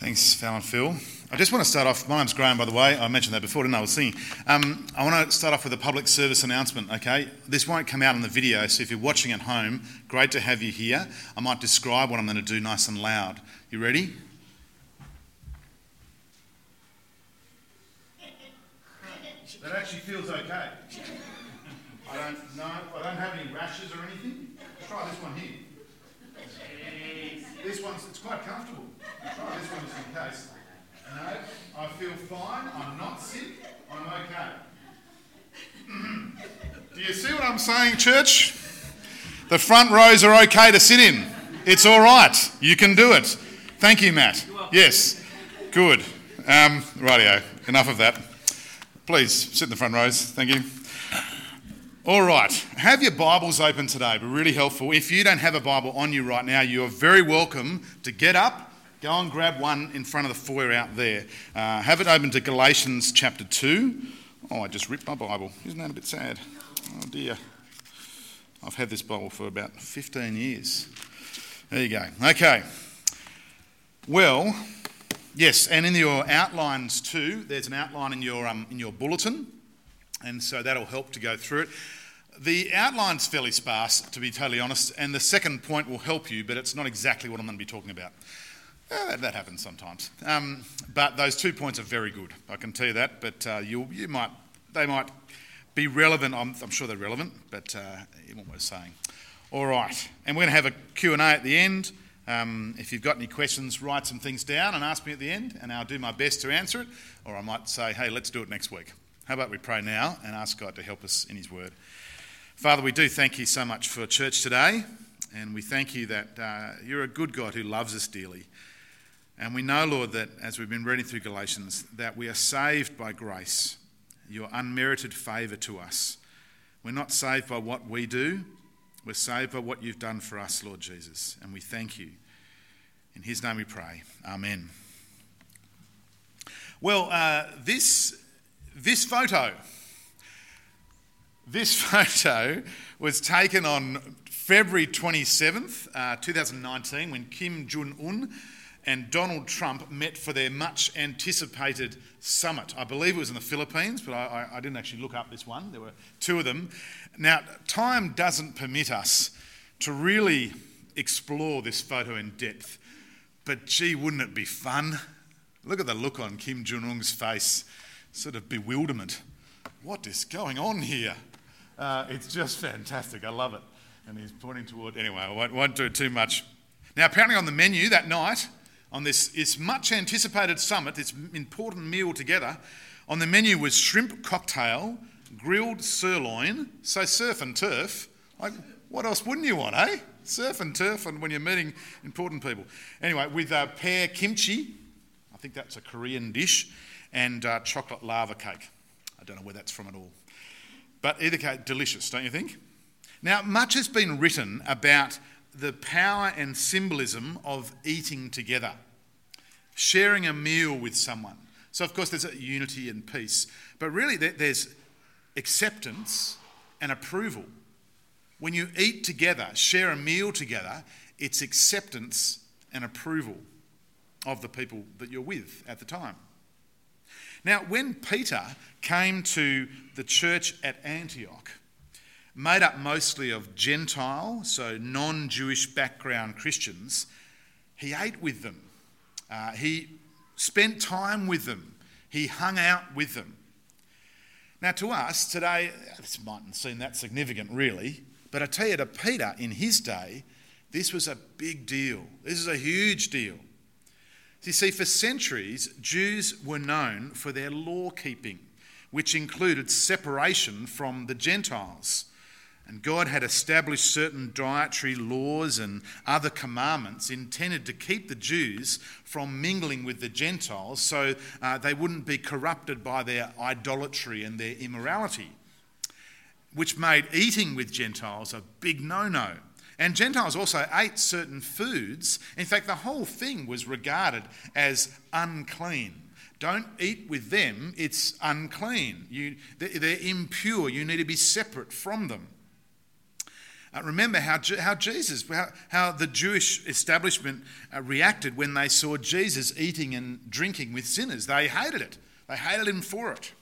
Thanks, Val and Phil. I just want to start off. My name's Graham, by the way. I mentioned that before, didn't I? I was singing. Um, I want to start off with a public service announcement, okay? This won't come out on the video, so if you're watching at home, great to have you here. I might describe what I'm going to do nice and loud. You ready? That actually feels okay. I don't know. I don't have any rashes or anything. Let's Try this one here. This one's it's quite comfortable. This one just in case. No, I feel fine. I'm not sick. I'm okay. Do you see what I'm saying, church? The front rows are okay to sit in. It's all right. You can do it. Thank you, Matt. Yes. Good. Um, rightio. Enough of that. Please sit in the front rows. Thank you. All right, have your Bibles open today. Be really helpful. If you don't have a Bible on you right now, you are very welcome to get up, go and grab one in front of the foyer out there. Uh, have it open to Galatians chapter 2. Oh, I just ripped my Bible. Isn't that a bit sad? Oh dear. I've had this Bible for about 15 years. There you go. Okay. Well, yes, and in your outlines too, there's an outline in your, um, in your bulletin and so that'll help to go through it. The outline's fairly sparse, to be totally honest, and the second point will help you, but it's not exactly what I'm going to be talking about. Uh, that, happens sometimes. Um, but those two points are very good, I can tell you that, but uh, you, you might, they might be relevant. I'm, I'm sure they're relevant, but uh, what we're saying. All right, and we're going to have a Q&A at the end. Um, if you've got any questions, write some things down and ask me at the end, and I'll do my best to answer it. Or I might say, hey, let's do it next week. How about we pray now and ask God to help us in His Word? Father, we do thank you so much for church today, and we thank you that uh, you're a good God who loves us dearly. And we know, Lord, that as we've been reading through Galatians, that we are saved by grace, your unmerited favour to us. We're not saved by what we do, we're saved by what you've done for us, Lord Jesus. And we thank you. In his name we pray. Amen. Well, uh, this this photo, this photo was taken on February 27th, uh, 2019, when Kim Jong un and Donald Trump met for their much anticipated summit. I believe it was in the Philippines, but I, I, didn't actually look up this one. There were two of them. Now, time doesn't permit us to really explore this photo in depth, but gee, wouldn't it be fun? Look at the look on Kim Jong un's face sort of bewilderment. What is going on here? Uh, it's just fantastic. I love it. And he's pointing toward. Anyway, I won't, won't do too much. Now, apparently, on the menu that night, on this, this much anticipated summit, this important meal together, on the menu was shrimp cocktail, grilled sirloin, so surf and turf. Like, what else wouldn't you want, eh? Surf and turf, and when you're meeting important people. Anyway, with uh, pear kimchi, I think that's a Korean dish, and uh, chocolate lava cake. I don't know where that's from at all. But either case, delicious, don't you think? Now, much has been written about the power and symbolism of eating together, sharing a meal with someone. So, of course, there's unity and peace, but really, there's acceptance and approval. When you eat together, share a meal together, it's acceptance and approval of the people that you're with at the time. Now, when Peter came to the church at Antioch, made up mostly of Gentile, so non Jewish background Christians, he ate with them. Uh, he spent time with them. He hung out with them. Now, to us today, this mightn't seem that significant really, but I tell you, to Peter in his day, this was a big deal. This is a huge deal. You see, for centuries, Jews were known for their law keeping, which included separation from the Gentiles. And God had established certain dietary laws and other commandments intended to keep the Jews from mingling with the Gentiles so uh, they wouldn't be corrupted by their idolatry and their immorality, which made eating with Gentiles a big no no. And Gentiles also ate certain foods. In fact, the whole thing was regarded as unclean. Don't eat with them, it's unclean. You, they're impure, you need to be separate from them. Uh, remember how, how Jesus, how, how the Jewish establishment uh, reacted when they saw Jesus eating and drinking with sinners. They hated it, they hated him for it.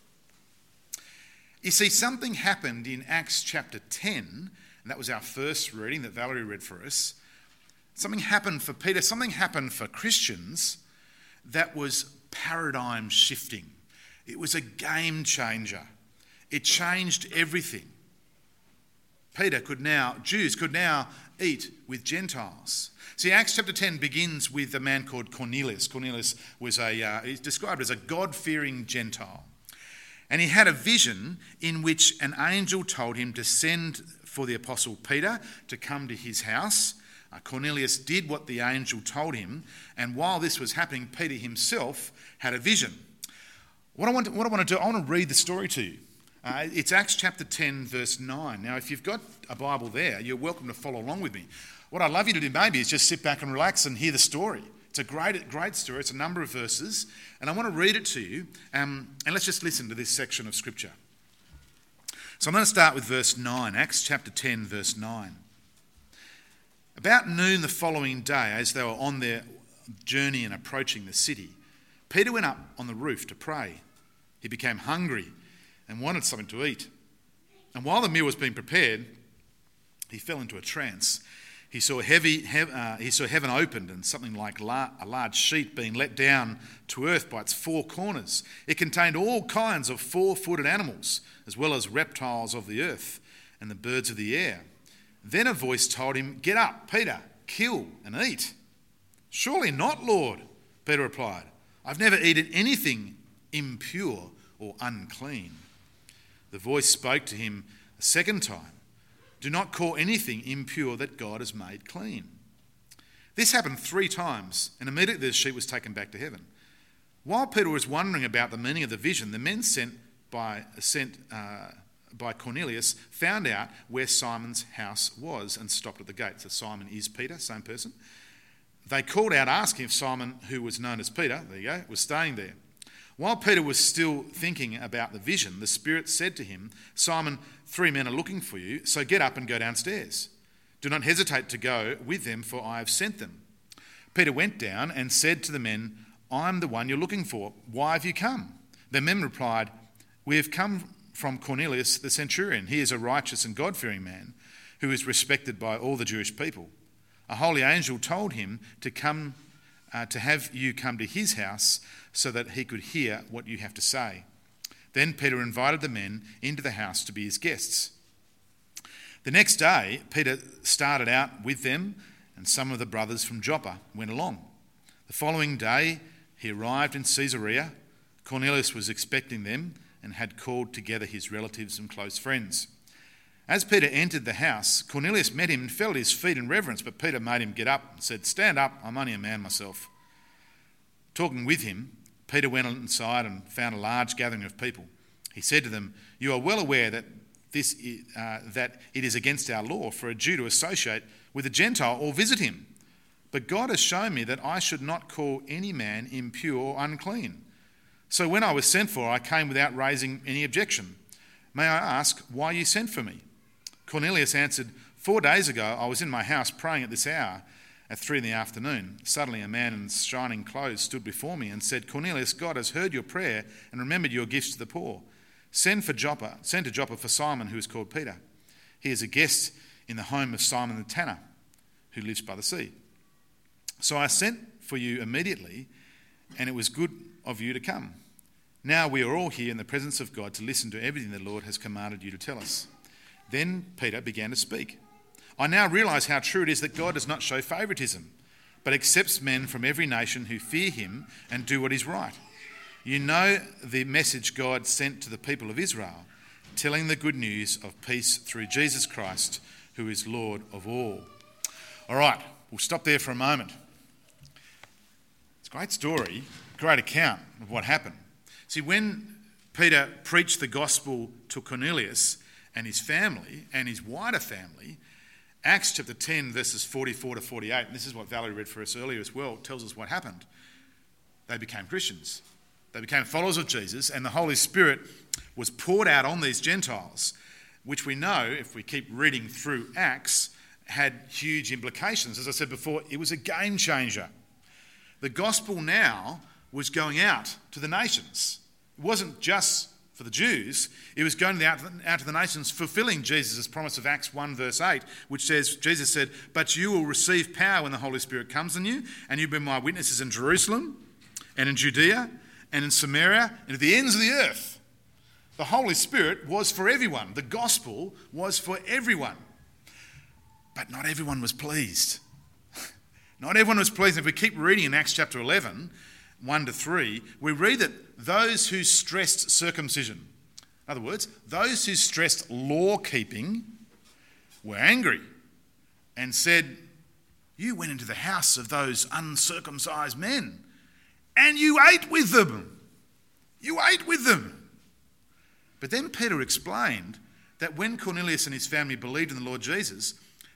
You see, something happened in Acts chapter 10, and that was our first reading that Valerie read for us. Something happened for Peter, something happened for Christians that was paradigm shifting. It was a game changer. It changed everything. Peter could now, Jews could now eat with Gentiles. See, Acts chapter 10 begins with a man called Cornelius. Cornelius was a, uh, he's described as a God fearing Gentile. And he had a vision in which an angel told him to send for the apostle Peter to come to his house. Uh, Cornelius did what the angel told him, and while this was happening, Peter himself had a vision. What I want to, what I want to do, I want to read the story to you. Uh, it's Acts chapter 10, verse 9. Now, if you've got a Bible there, you're welcome to follow along with me. What I'd love you to do maybe is just sit back and relax and hear the story. It's a great, great story. It's a number of verses, and I want to read it to you. Um, and let's just listen to this section of Scripture. So I'm going to start with verse 9, Acts chapter 10, verse 9. About noon the following day, as they were on their journey and approaching the city, Peter went up on the roof to pray. He became hungry and wanted something to eat. And while the meal was being prepared, he fell into a trance. He saw, heavy, uh, he saw heaven opened and something like la- a large sheet being let down to earth by its four corners. It contained all kinds of four footed animals, as well as reptiles of the earth and the birds of the air. Then a voice told him, Get up, Peter, kill and eat. Surely not, Lord, Peter replied. I've never eaten anything impure or unclean. The voice spoke to him a second time Do not call anything impure that God has made clean. This happened three times, and immediately the sheep was taken back to heaven. While Peter was wondering about the meaning of the vision, the men sent by, sent, uh, by Cornelius found out where Simon's house was and stopped at the gate. So Simon is Peter, same person. They called out asking if Simon, who was known as Peter, there you go, was staying there. While Peter was still thinking about the vision, the Spirit said to him, Simon, three men are looking for you, so get up and go downstairs. Do not hesitate to go with them, for I have sent them. Peter went down and said to the men, I am the one you're looking for. Why have you come? The men replied, We have come from Cornelius the centurion. He is a righteous and God fearing man who is respected by all the Jewish people. A holy angel told him to come uh, to have you come to his house so that he could hear what you have to say. Then Peter invited the men into the house to be his guests. The next day, Peter started out with them, and some of the brothers from Joppa went along. The following day, he arrived in Caesarea. Cornelius was expecting them and had called together his relatives and close friends. As Peter entered the house, Cornelius met him and fell at his feet in reverence, but Peter made him get up and said, Stand up, I'm only a man myself. Talking with him, Peter went inside and found a large gathering of people. He said to them, You are well aware that, this, uh, that it is against our law for a Jew to associate with a Gentile or visit him. But God has shown me that I should not call any man impure or unclean. So when I was sent for, I came without raising any objection. May I ask why you sent for me? Cornelius answered, Four days ago I was in my house praying at this hour, at three in the afternoon. Suddenly a man in shining clothes stood before me and said, Cornelius, God has heard your prayer and remembered your gifts to the poor. Send for Joppa, send to Joppa for Simon, who is called Peter. He is a guest in the home of Simon the tanner, who lives by the sea. So I sent for you immediately, and it was good of you to come. Now we are all here in the presence of God to listen to everything the Lord has commanded you to tell us. Then Peter began to speak. I now realize how true it is that God does not show favoritism, but accepts men from every nation who fear him and do what is right. You know the message God sent to the people of Israel, telling the good news of peace through Jesus Christ, who is Lord of all. All right, we'll stop there for a moment. It's a great story, great account of what happened. See, when Peter preached the gospel to Cornelius, and his family and his wider family, Acts chapter 10, verses 44 to 48, and this is what Valerie read for us earlier as well, tells us what happened. They became Christians. They became followers of Jesus, and the Holy Spirit was poured out on these Gentiles which we know, if we keep reading through Acts, had huge implications. As I said before, it was a game changer. The gospel now was going out to the nations. It wasn't just for the Jews, it was going out, out to the nations, fulfilling Jesus' promise of Acts 1, verse 8, which says, Jesus said, But you will receive power when the Holy Spirit comes on you, and you'll be my witnesses in Jerusalem, and in Judea, and in Samaria, and at the ends of the earth. The Holy Spirit was for everyone. The gospel was for everyone. But not everyone was pleased. not everyone was pleased. If we keep reading in Acts chapter 11, 1 to 3, we read that those who stressed circumcision, in other words, those who stressed law keeping, were angry and said, You went into the house of those uncircumcised men and you ate with them. You ate with them. But then Peter explained that when Cornelius and his family believed in the Lord Jesus,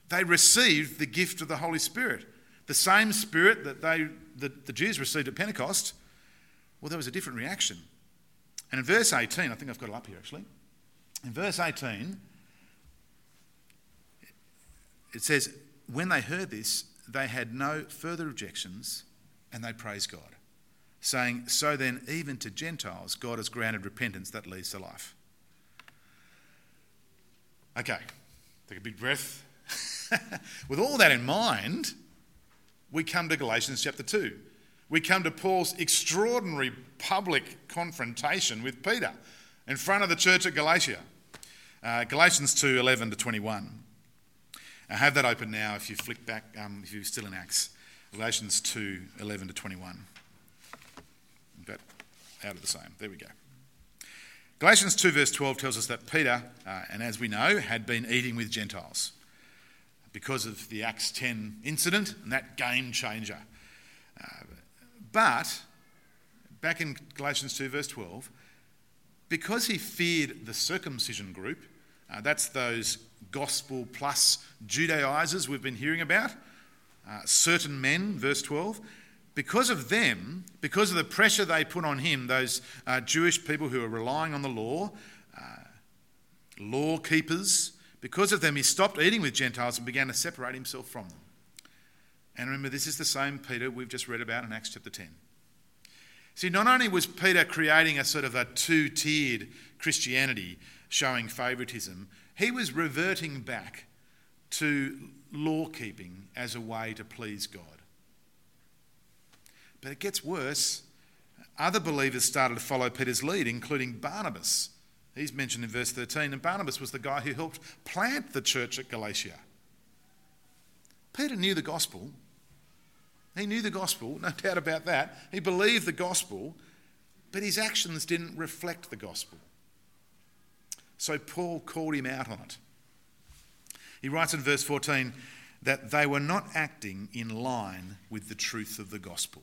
they received the gift of the Holy Spirit. The same Spirit that they, the, the Jews received at Pentecost, well, there was a different reaction. And in verse 18, I think I've got it up here actually. In verse 18, it says, When they heard this, they had no further objections and they praised God, saying, So then, even to Gentiles, God has granted repentance that leads to life. Okay, take a big breath. With all that in mind, we come to Galatians chapter 2. We come to Paul's extraordinary public confrontation with Peter in front of the church at Galatia. Uh, Galatians 2 11 to 21. I have that open now if you flick back, um, if you're still in Acts. Galatians 2 11 to 21. But out of the same. There we go. Galatians 2, verse 12 tells us that Peter, uh, and as we know, had been eating with Gentiles because of the Acts 10 incident and that game changer. Uh, but, back in Galatians 2, verse 12, because he feared the circumcision group, uh, that's those gospel plus Judaizers we've been hearing about, uh, certain men, verse 12, because of them, because of the pressure they put on him, those uh, Jewish people who are relying on the law, uh, law keepers, because of them, he stopped eating with Gentiles and began to separate himself from them. And remember, this is the same Peter we've just read about in Acts chapter 10. See, not only was Peter creating a sort of a two tiered Christianity showing favouritism, he was reverting back to law keeping as a way to please God. But it gets worse. Other believers started to follow Peter's lead, including Barnabas. He's mentioned in verse 13, and Barnabas was the guy who helped plant the church at Galatia. Peter knew the gospel. He knew the gospel, no doubt about that. He believed the gospel, but his actions didn't reflect the gospel. So Paul called him out on it. He writes in verse 14 that they were not acting in line with the truth of the gospel.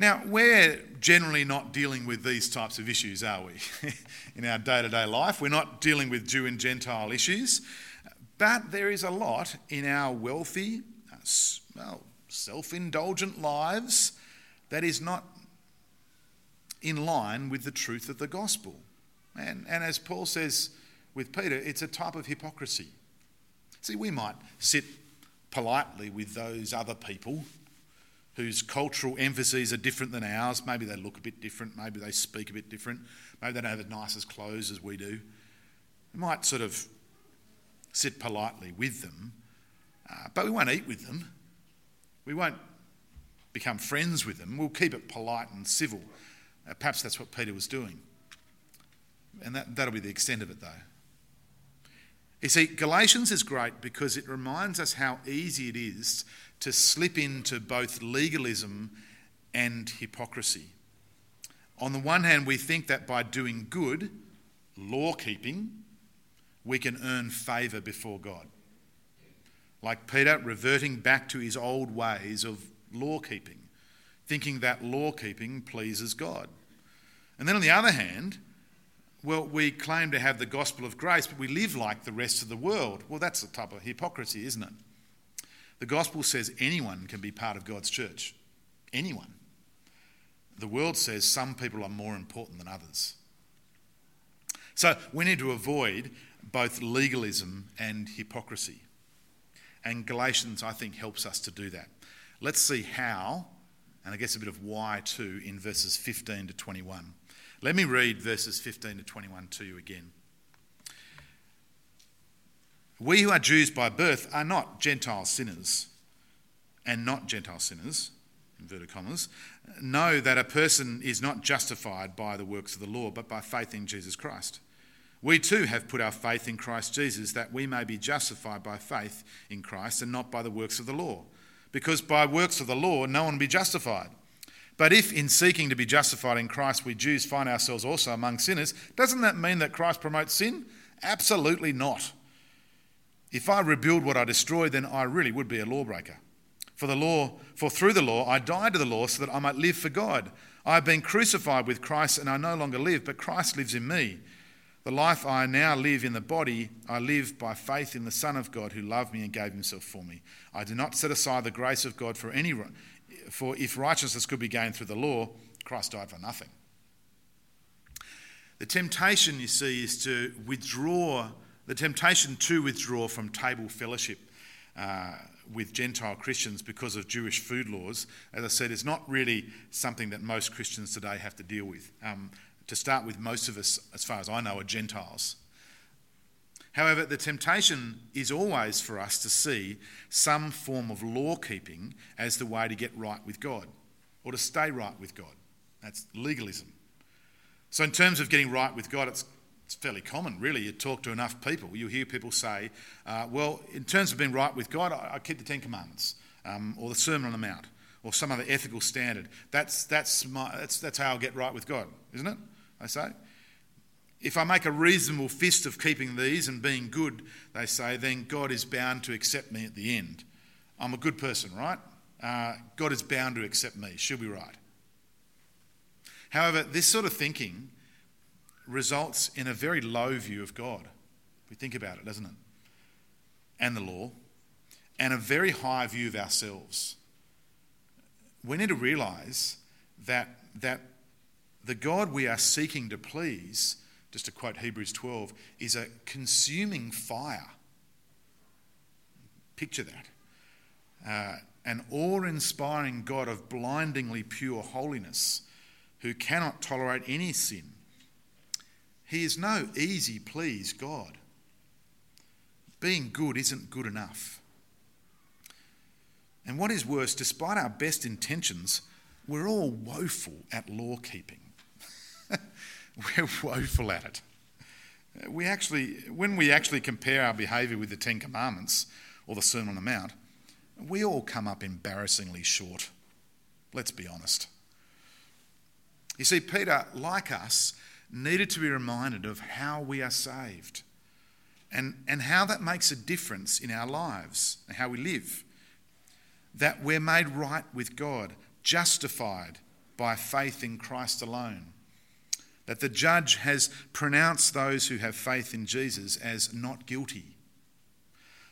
Now, we're generally not dealing with these types of issues, are we? In our day to day life, we're not dealing with Jew and Gentile issues, but there is a lot in our wealthy, uh, well, self indulgent lives that is not in line with the truth of the gospel. And, and as Paul says with Peter, it's a type of hypocrisy. See, we might sit politely with those other people whose cultural emphases are different than ours. Maybe they look a bit different, maybe they speak a bit different, maybe they don't have as nice as clothes as we do. We might sort of sit politely with them, uh, but we won't eat with them. We won't become friends with them. We'll keep it polite and civil. Uh, perhaps that's what Peter was doing. And that, that'll be the extent of it, though. You see, Galatians is great because it reminds us how easy it is to slip into both legalism and hypocrisy. On the one hand, we think that by doing good, law keeping, we can earn favour before God. Like Peter, reverting back to his old ways of law keeping, thinking that law keeping pleases God. And then on the other hand, well, we claim to have the gospel of grace, but we live like the rest of the world. Well, that's a type of hypocrisy, isn't it? The gospel says anyone can be part of God's church. Anyone. The world says some people are more important than others. So we need to avoid both legalism and hypocrisy. And Galatians, I think, helps us to do that. Let's see how, and I guess a bit of why too, in verses 15 to 21. Let me read verses 15 to 21 to you again. We who are Jews by birth are not Gentile sinners, and not Gentile sinners, inverted commas, know that a person is not justified by the works of the law, but by faith in Jesus Christ. We too have put our faith in Christ Jesus that we may be justified by faith in Christ and not by the works of the law. Because by works of the law, no one will be justified. But if in seeking to be justified in Christ we Jews find ourselves also among sinners, doesn't that mean that Christ promotes sin? Absolutely not. If I rebuild what I destroyed, then I really would be a lawbreaker. For the law, for through the law I died to the law so that I might live for God. I have been crucified with Christ and I no longer live, but Christ lives in me. The life I now live in the body, I live by faith in the Son of God who loved me and gave himself for me. I do not set aside the grace of God for any for if righteousness could be gained through the law, Christ died for nothing. The temptation, you see, is to withdraw, the temptation to withdraw from table fellowship uh, with Gentile Christians because of Jewish food laws, as I said, is not really something that most Christians today have to deal with. Um, to start with, most of us, as far as I know, are Gentiles. However, the temptation is always for us to see some form of law keeping as the way to get right with God or to stay right with God. That's legalism. So, in terms of getting right with God, it's, it's fairly common, really. You talk to enough people, you hear people say, uh, Well, in terms of being right with God, I, I keep the Ten Commandments um, or the Sermon on the Mount or some other ethical standard. That's, that's, my, that's, that's how I'll get right with God, isn't it? I say. If I make a reasonable fist of keeping these and being good, they say, then God is bound to accept me at the end. I'm a good person, right? Uh, God is bound to accept me. She'll be right. However, this sort of thinking results in a very low view of God. We think about it, doesn't it? And the law, and a very high view of ourselves. We need to realize that, that the God we are seeking to please, just to quote Hebrews 12, is a consuming fire. Picture that. Uh, an awe inspiring God of blindingly pure holiness who cannot tolerate any sin. He is no easy please God. Being good isn't good enough. And what is worse, despite our best intentions, we're all woeful at law keeping. we're woeful at it. Uh, we actually, when we actually compare our behaviour with the Ten Commandments or the Sermon on the Mount, we all come up embarrassingly short. Let's be honest. You see, Peter, like us, needed to be reminded of how we are saved and, and how that makes a difference in our lives and how we live. That we're made right with God, justified by faith in Christ alone that the judge has pronounced those who have faith in Jesus as not guilty.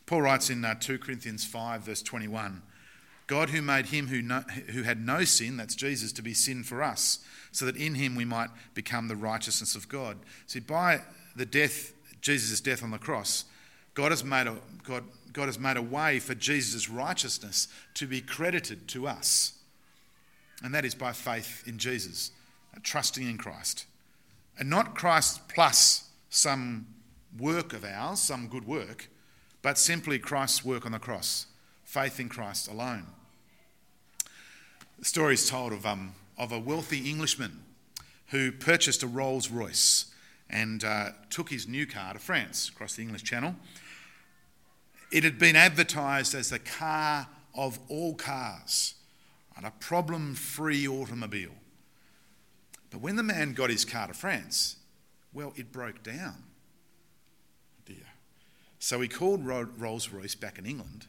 Paul writes in uh, 2 Corinthians 5, verse 21 God, who made him who, no, who had no sin, that's Jesus, to be sin for us, so that in him we might become the righteousness of God. See, by the death, Jesus' death on the cross, God has made a, God, God has made a way for Jesus' righteousness to be credited to us. And that is by faith in Jesus, trusting in Christ. And not Christ plus some work of ours, some good work, but simply Christ's work on the cross, faith in Christ alone. The story is told of, um, of a wealthy Englishman who purchased a Rolls Royce and uh, took his new car to France across the English Channel. It had been advertised as the car of all cars and a problem free automobile. But when the man got his car to France, well, it broke down. Dear. So he called Rolls Royce back in England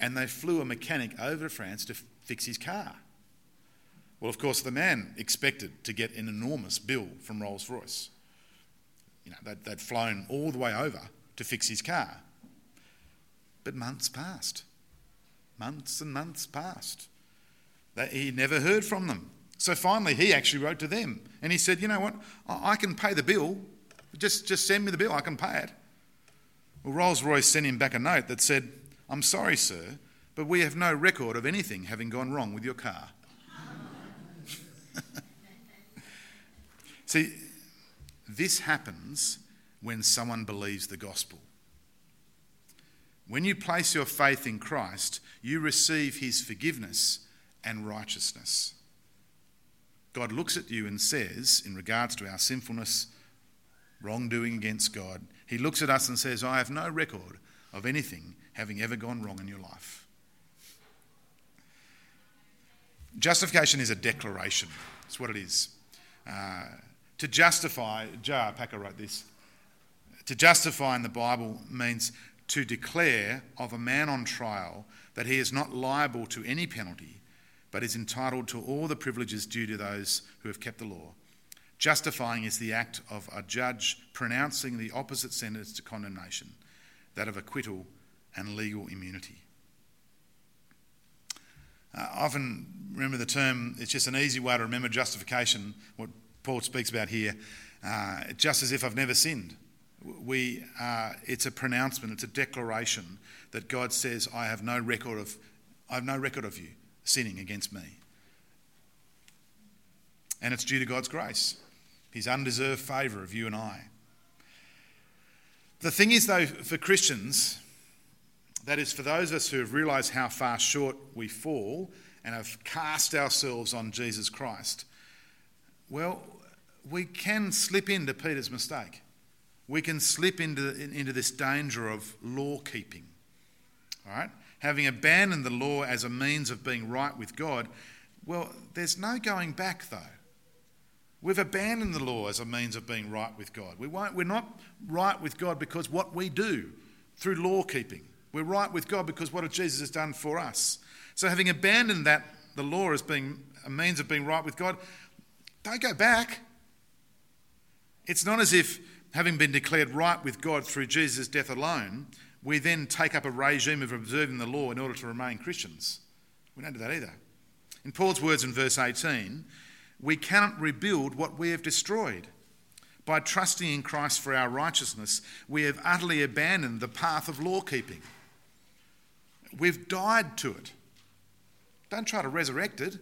and they flew a mechanic over to France to fix his car. Well, of course, the man expected to get an enormous bill from Rolls Royce. You know, they'd, they'd flown all the way over to fix his car. But months passed. Months and months passed. They, he never heard from them. So finally, he actually wrote to them and he said, You know what? I can pay the bill. Just, just send me the bill, I can pay it. Well, Rolls Royce sent him back a note that said, I'm sorry, sir, but we have no record of anything having gone wrong with your car. See, this happens when someone believes the gospel. When you place your faith in Christ, you receive his forgiveness and righteousness. God looks at you and says, in regards to our sinfulness, wrongdoing against God, he looks at us and says, I have no record of anything having ever gone wrong in your life. Justification is a declaration. That's what it is. Uh, to justify, J.R. Packer wrote this. To justify in the Bible means to declare of a man on trial that he is not liable to any penalty, but is entitled to all the privileges due to those who have kept the law. Justifying is the act of a judge pronouncing the opposite sentence to condemnation, that of acquittal and legal immunity. Uh, I often remember the term, it's just an easy way to remember justification, what Paul speaks about here, uh, just as if I've never sinned. We, uh, it's a pronouncement, it's a declaration that God says, I have no record of, I have no record of you sinning against me. And it's due to God's grace, His undeserved favour of you and I. The thing is, though, for Christians, that is, for those of us who have realised how far short we fall and have cast ourselves on Jesus Christ, well, we can slip into Peter's mistake we can slip into, into this danger of law keeping. All right? Having abandoned the law as a means of being right with God, well, there's no going back though. We've abandoned the law as a means of being right with God. We won't, we're not right with God because what we do through law keeping. We're right with God because what Jesus has done for us. So, having abandoned that, the law as being a means of being right with God, don't go back. It's not as if having been declared right with God through Jesus' death alone, we then take up a regime of observing the law in order to remain Christians. We don't do that either. In Paul's words in verse 18, we cannot rebuild what we have destroyed. By trusting in Christ for our righteousness, we have utterly abandoned the path of law keeping. We've died to it. Don't try to resurrect it.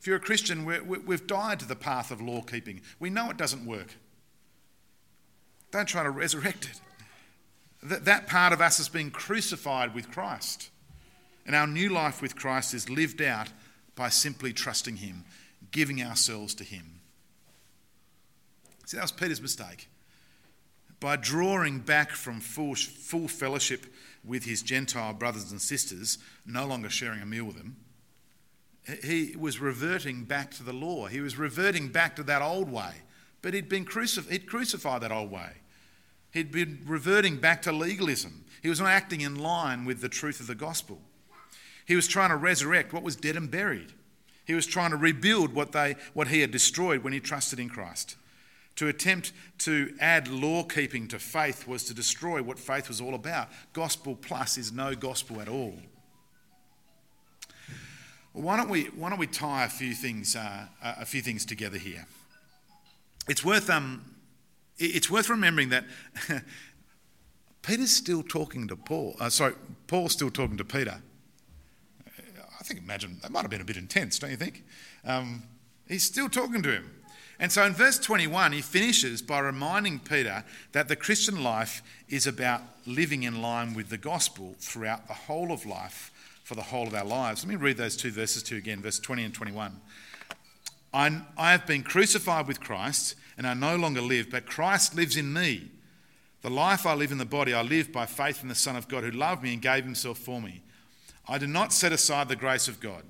If you're a Christian, we have died to the path of law keeping. We know it doesn't work. Don't try to resurrect it. That, that part of us has been crucified with Christ. And our new life with Christ is lived out by simply trusting Him, giving ourselves to Him. See, that was Peter's mistake. By drawing back from full, full fellowship with his Gentile brothers and sisters, no longer sharing a meal with them, he was reverting back to the law. He was reverting back to that old way. But he'd been crucif- he'd crucified that old way. He'd been reverting back to legalism. He was not acting in line with the truth of the gospel. He was trying to resurrect what was dead and buried. He was trying to rebuild what, they, what he had destroyed when he trusted in Christ. To attempt to add law keeping to faith was to destroy what faith was all about. Gospel plus is no gospel at all. Why, don't we, why don't we tie a few things, uh, a few things together here? It's worth um, it's worth remembering that Peter's still talking to Paul. Uh, sorry, Paul's still talking to Peter. I think, imagine, that might have been a bit intense, don't you think? Um, he's still talking to him. And so in verse 21, he finishes by reminding Peter that the Christian life is about living in line with the gospel throughout the whole of life for the whole of our lives. Let me read those two verses to you again, verse 20 and 21. I, I have been crucified with Christ and I no longer live, but Christ lives in me. The life I live in the body, I live by faith in the Son of God who loved me and gave himself for me. I do not set aside the grace of God.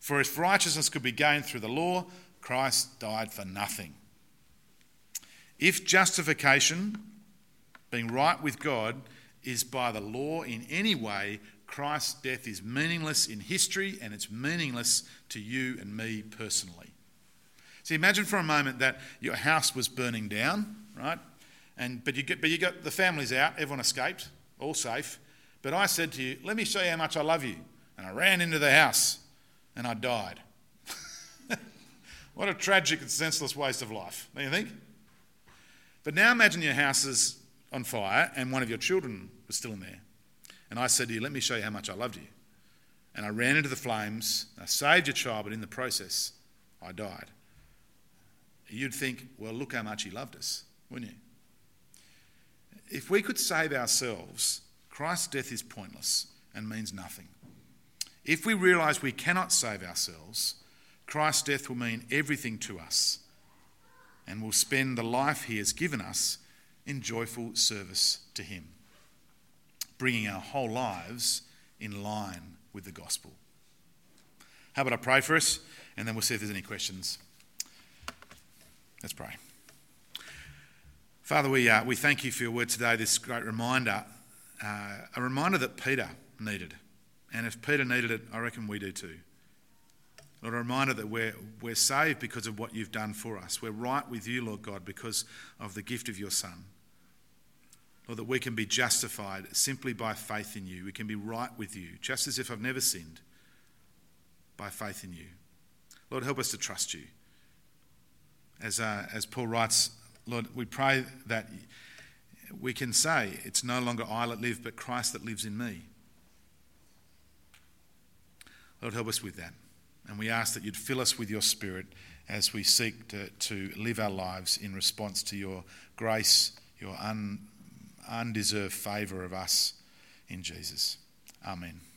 For if righteousness could be gained through the law, Christ died for nothing. If justification, being right with God, is by the law in any way, Christ's death is meaningless in history and it's meaningless to you and me personally. See, imagine for a moment that your house was burning down, right? And, but, you get, but you got the families out, everyone escaped, all safe. But I said to you, Let me show you how much I love you. And I ran into the house and I died. what a tragic and senseless waste of life, don't you think? But now imagine your house is on fire and one of your children was still in there. And I said to you, Let me show you how much I loved you. And I ran into the flames, I saved your child, but in the process, I died. You'd think, Well, look how much he loved us, wouldn't you? If we could save ourselves, Christ's death is pointless and means nothing. If we realise we cannot save ourselves, Christ's death will mean everything to us and we'll spend the life he has given us in joyful service to him, bringing our whole lives in line with the gospel. How about I pray for us and then we'll see if there's any questions. Let's pray. Father, we, uh, we thank you for your word today, this great reminder, uh, a reminder that Peter needed. And if Peter needed it, I reckon we do too. Lord, a reminder that we're, we're saved because of what you've done for us. We're right with you, Lord God, because of the gift of your Son. Lord, that we can be justified simply by faith in you. We can be right with you, just as if I've never sinned, by faith in you. Lord, help us to trust you. As, uh, as Paul writes, Lord, we pray that we can say, It's no longer I that live, but Christ that lives in me. Lord, help us with that. And we ask that you'd fill us with your spirit as we seek to, to live our lives in response to your grace, your un, undeserved favour of us in Jesus. Amen.